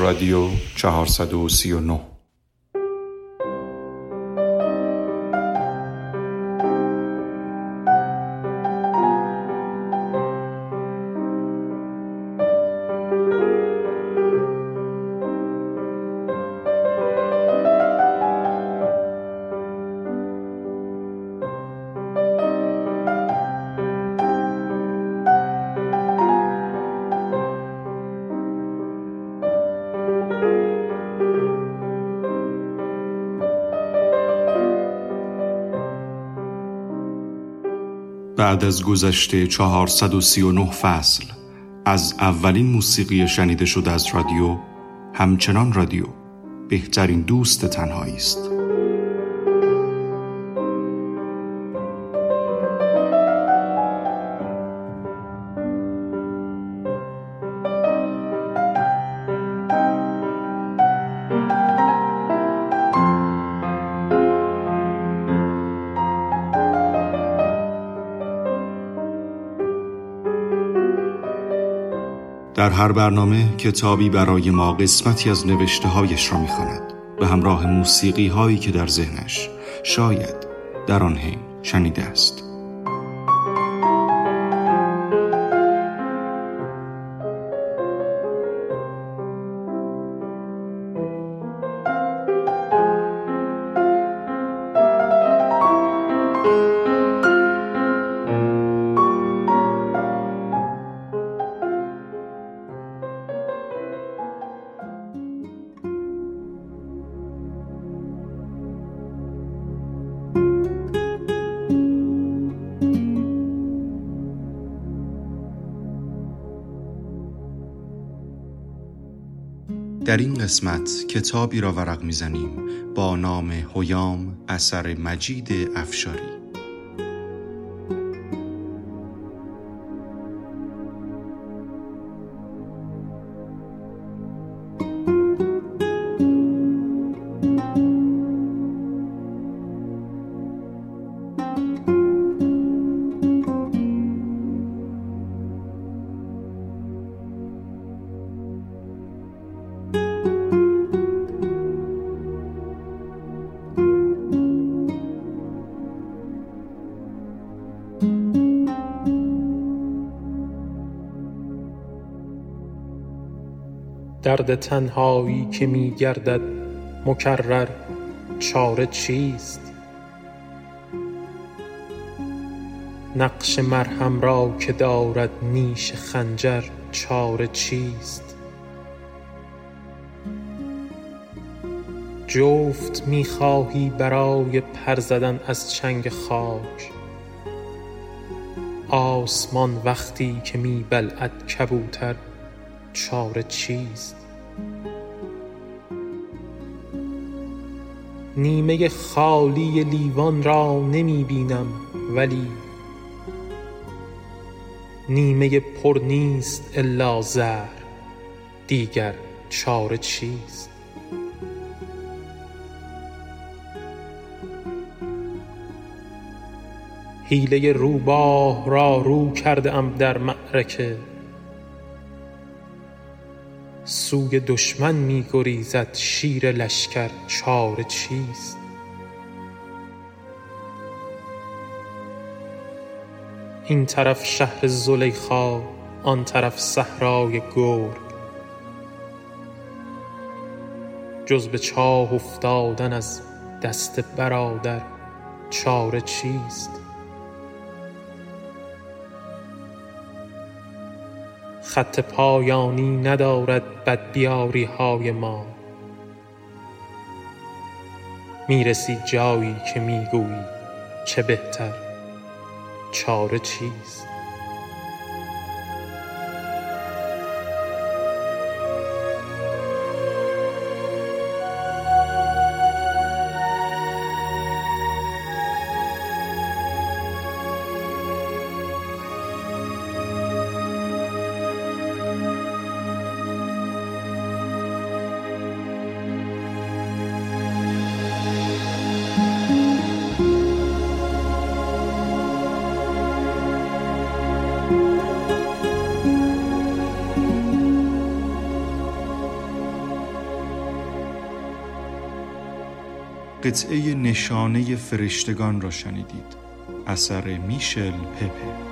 رادیو 439 بعد از گذشته 439 فصل از اولین موسیقی شنیده شده از رادیو همچنان رادیو بهترین دوست تنهایی است در هر برنامه کتابی برای ما قسمتی از نوشته هایش را می‌خواند به همراه موسیقی هایی که در ذهنش شاید در آن حین شنیده است. در این قسمت کتابی را ورق می‌زنیم با نام هیام اثر مجید افشاری. درد تنهایی که می گردد مکرر چاره چیست؟ نقش مرهم را که دارد نیش خنجر چاره چیست؟ جفت می خواهی برای پر زدن از چنگ خاک. آسمان وقتی که می بلعد کبوتر چاره چیست؟ نیمه خالی لیوان را نمی بینم ولی نیمه پر نیست الا زهر دیگر چاره چیست؟ حیله روباه را رو کرده ام در معرکه. سوی دشمن می گریزد شیر لشکر چاره چیست؟ این طرف شهر زلیخا آن طرف صحرای گرگ. جز به چاه افتادن از دست برادر چاره چیست؟ خط پایانی ندارد بدبیاری های ما. می رسی جایی که می گویی چه بهتر چاره چیست؟ قطعه نشانه فرشتگان را شنیدید. اثر میشل پپه.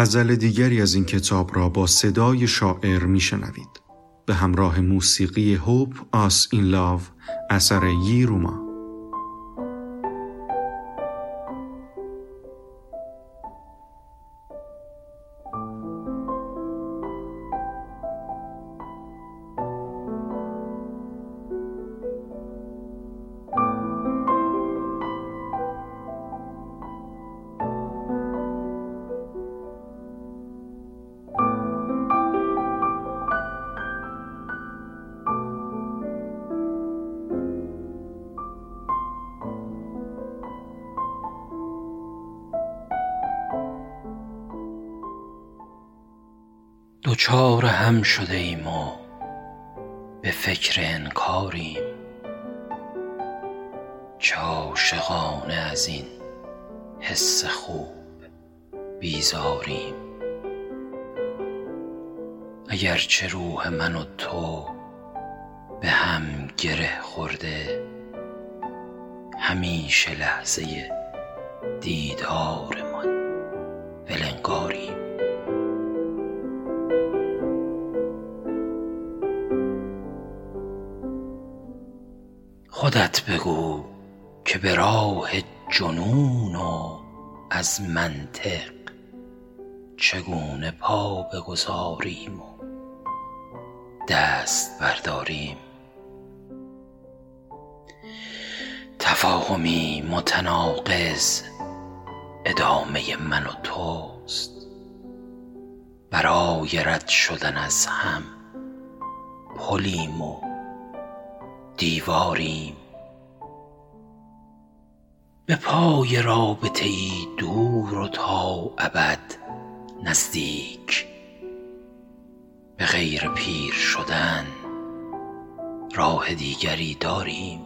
غزل دیگری از این کتاب را با صدای شاعر میشنوید. به همراه موسیقی هوپ آس این لاو اثر ییروما دوچار هم شده ایم و به فکر انکاریم. چه عاشقانه از این حس خوب بیزاریم. اگرچه روح من و تو به هم گره خورده همیشه لحظه دیدارمان ولنگاریم. خودت بگو که به راه جنون و از منطق چگونه پا بگذاریم و دست برداریم. تفاهمی متناقض ادامه من و توست. برای رد شدن از هم پلیم و دیواریم. به پای رابطه ای دور و تا ابد نزدیک. به غیر پیر شدن راه دیگری داریم.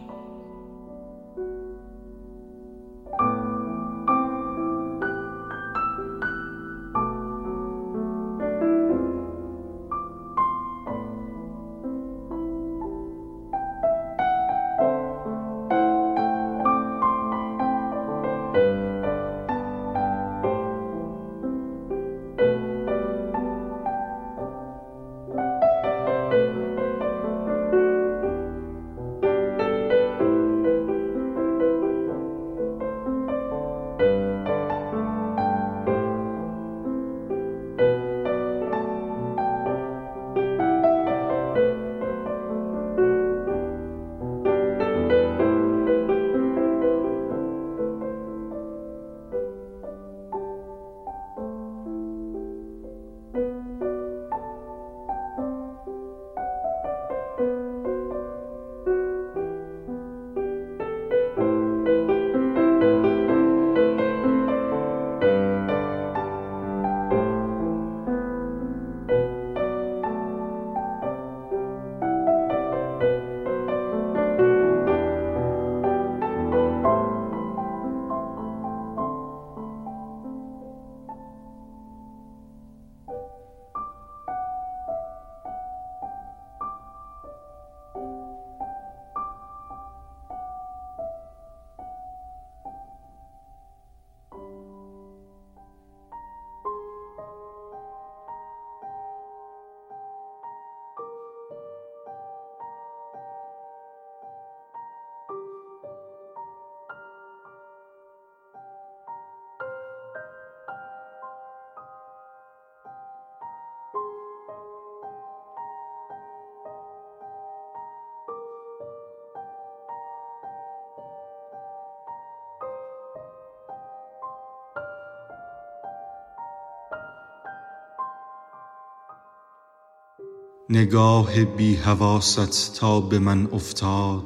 نگاه بی حواست تا به من افتاد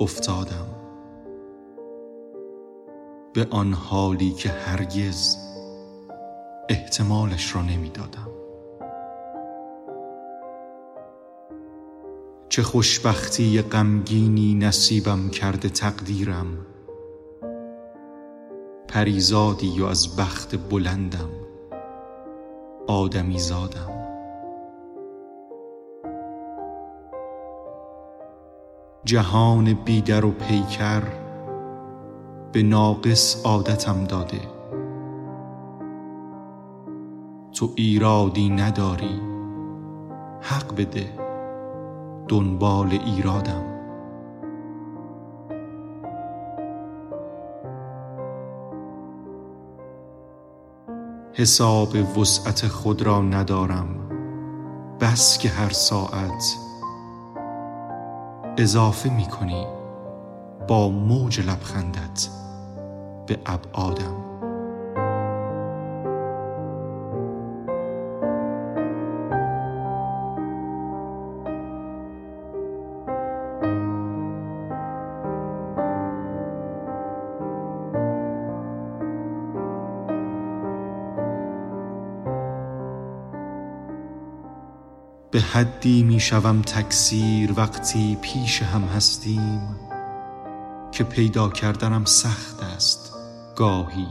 افتادم. به آن حالی که هرگز احتمالش را نمی‌دادم. چه خوشبختی غمگینی نصیبم کرده تقدیرم. پریزادی و از بخت بلندم آدمی زادم جهان بیدر و پیکر به ناقص عادتم داده. تو ایرادی نداری حق بده دنبال ایرادم. حساب وسعت خود را ندارم بس که هر ساعت اضافه می کنی با موج لبخندت به ابعادم. حدی می شوم تکثیر وقتی پیش هم هستیم که پیدا کردنم سخت است گاهی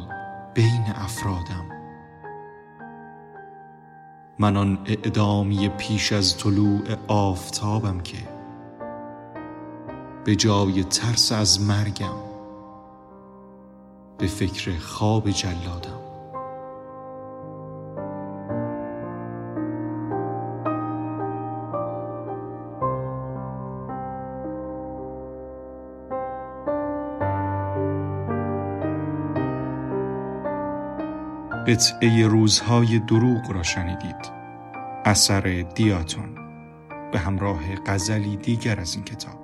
بین افرادم. من آن اعدامی پیش از طلوع آفتابم که به جای ترس از مرگم به فکر خواب جلادم. قطعه روزهای دروغ را شنیدید. اثر دیاتون. به همراه غزلی دیگر از این کتاب.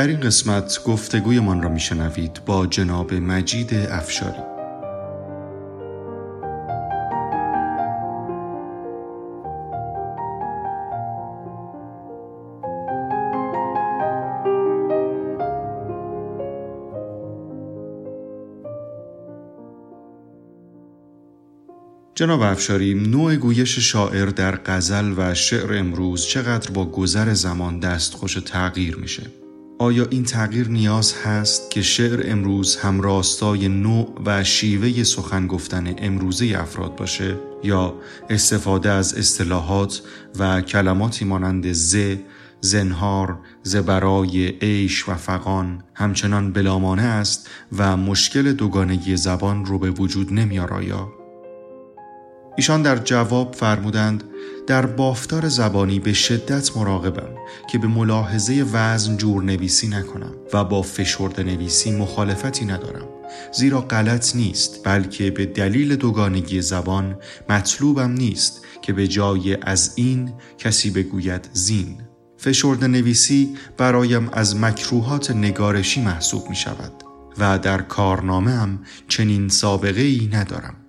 در این قسمت گفتگویمان را میشنوید با جناب مجید افشاری. جناب افشاری نوع گویش شاعر در غزل و شعر امروز چقدر با گذر زمان دستخوش تغییر میشه؟ آیا این تغییر نیاز هست که شعر امروز هم راستای نوع و شیوه سخن گفتن امروزه افراد باشه یا استفاده از اصطلاحات و کلماتی مانند ز، زنهار، زبرای، عیش و فقان همچنان بلامانه است و مشکل دوگانگی زبان رو به وجود نمیار آیا؟ ایشان در جواب فرمودند در بافتار زبانی به شدت مراقبم که به ملاحظه وزن جور نویسی نکنم و با فشرده نویسی مخالفتی ندارم. زیرا غلط نیست بلکه به دلیل دوگانگی زبان مطلوبم نیست که به جای از این کسی بگوید زین. فشرده نویسی برایم از مکروهات نگارشی محسوب می شود و در کارنامه هم چنین سابقه ای ندارم.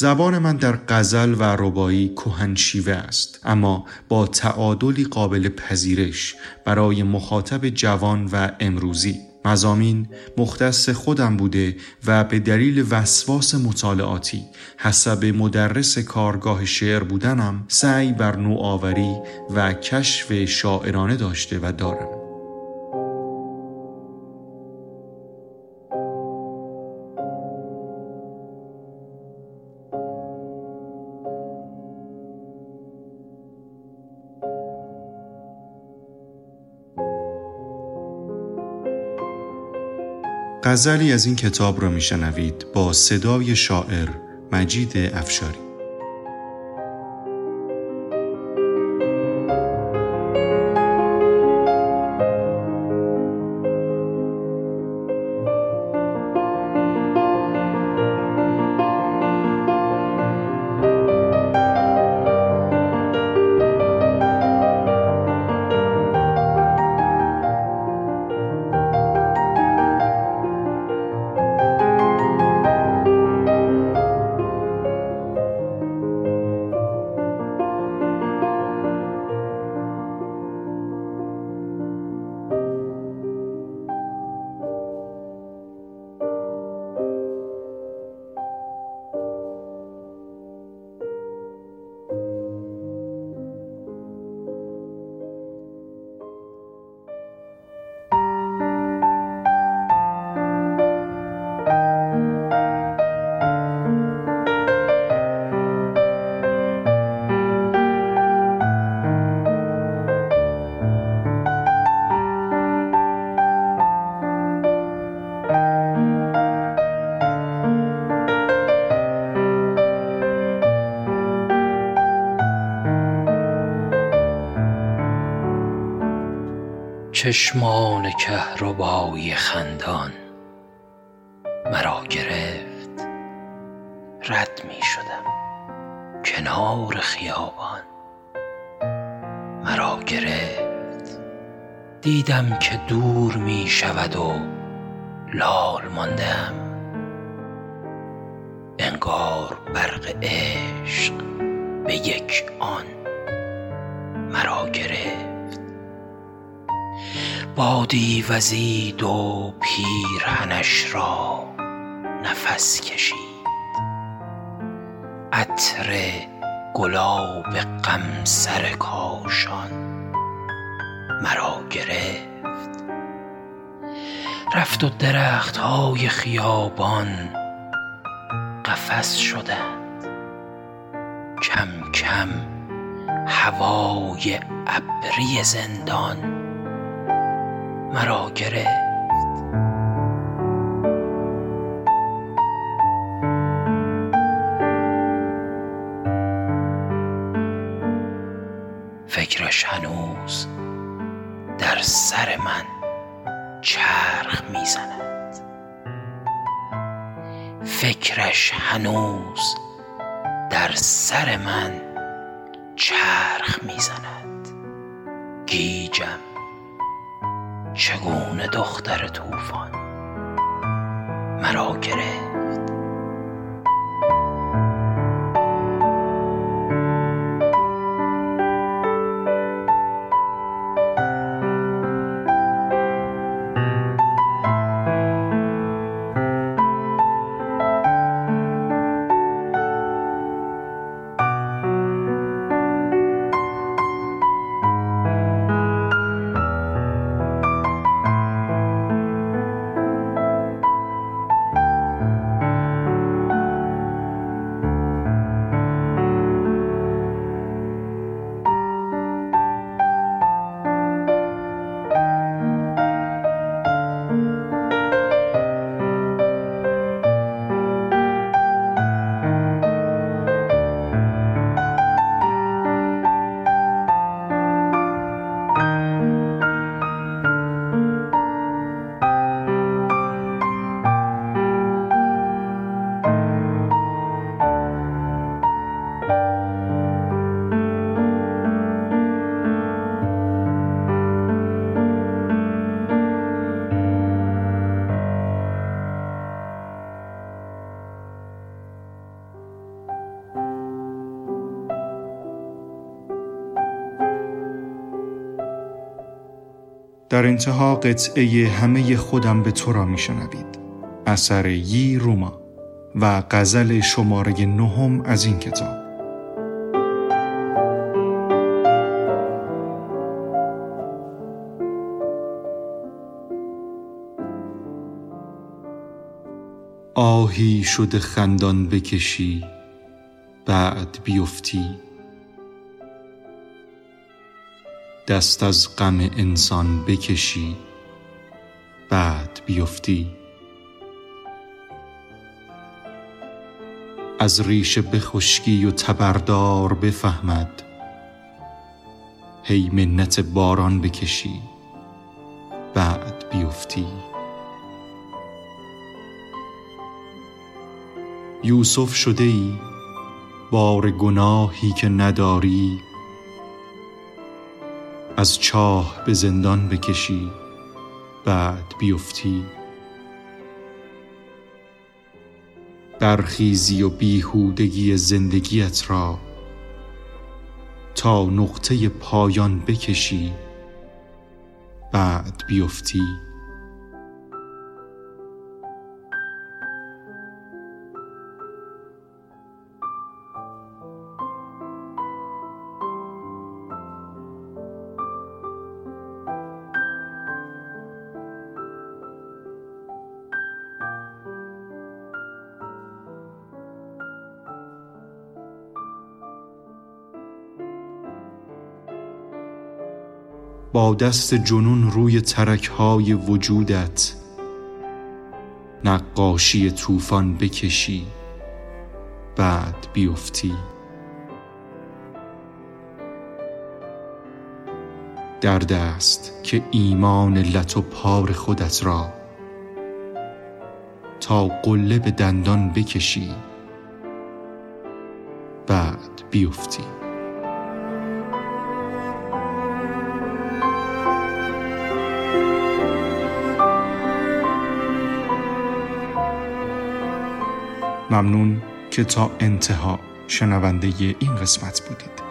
زبان من در غزل و ربایی کهنشیوه است اما با تعادلی قابل پذیرش برای مخاطب جوان و امروزی. مزامین مختص خودم بوده و به دلیل وسواس مطالعاتی حسب مدرس کارگاه شعر بودنم سعی بر نوآوری و کشف شاعرانه داشته و دارم. غزلی از این کتاب را میشنوید با صدای شاعر مجید افشاری. چشمان کهربای خندان مرا گرفت رد می شدم کنار خیابان. مرا گرفت دیدم که دور می شود و لال ماندم. انگار برق عشق به یک آن مرا گرفت. بادی وزید و پیرهنش را نفس کشید. عطر گلاب غم سر کاشان مرا گرفت. رفت و درخت های خیابان قفس شدند. کم کم هوای ابری زندان مرا گرفت. فکرش هنوز در سر من چرخ می‌زند. فکرش هنوز در سر من چرخ می‌زند. گیجم. چگونه دختر طوفان؟ مرا گرفت. انتها قطعه همه خودم به تو را میشنوید. اثر یی روما و غزل شماره نهم از این کتاب. آهی شده خندان بکشی بعد بیفتی. دست از غم انسان بکشی بعد بیفتی. از ریشه به و تبردار بفهمد هی منت باران بکشی بعد بیفتی. یوسف شده ای بار گناهی که نداری از چاه به زندان بکشی بعد بیفتی. برخیزی و بیهودگی زندگیت را تا نقطه پایان بکشی بعد بیفتی. با دست جنون روی ترکهای وجودت. نقاشی طوفان بکشی بعد بیفتی. در دست که ایمان لط و پار خودت را تا قله به دندان بکشی بعد بیفتی. ممنون که تا انتها شنونده این قسمت بودید.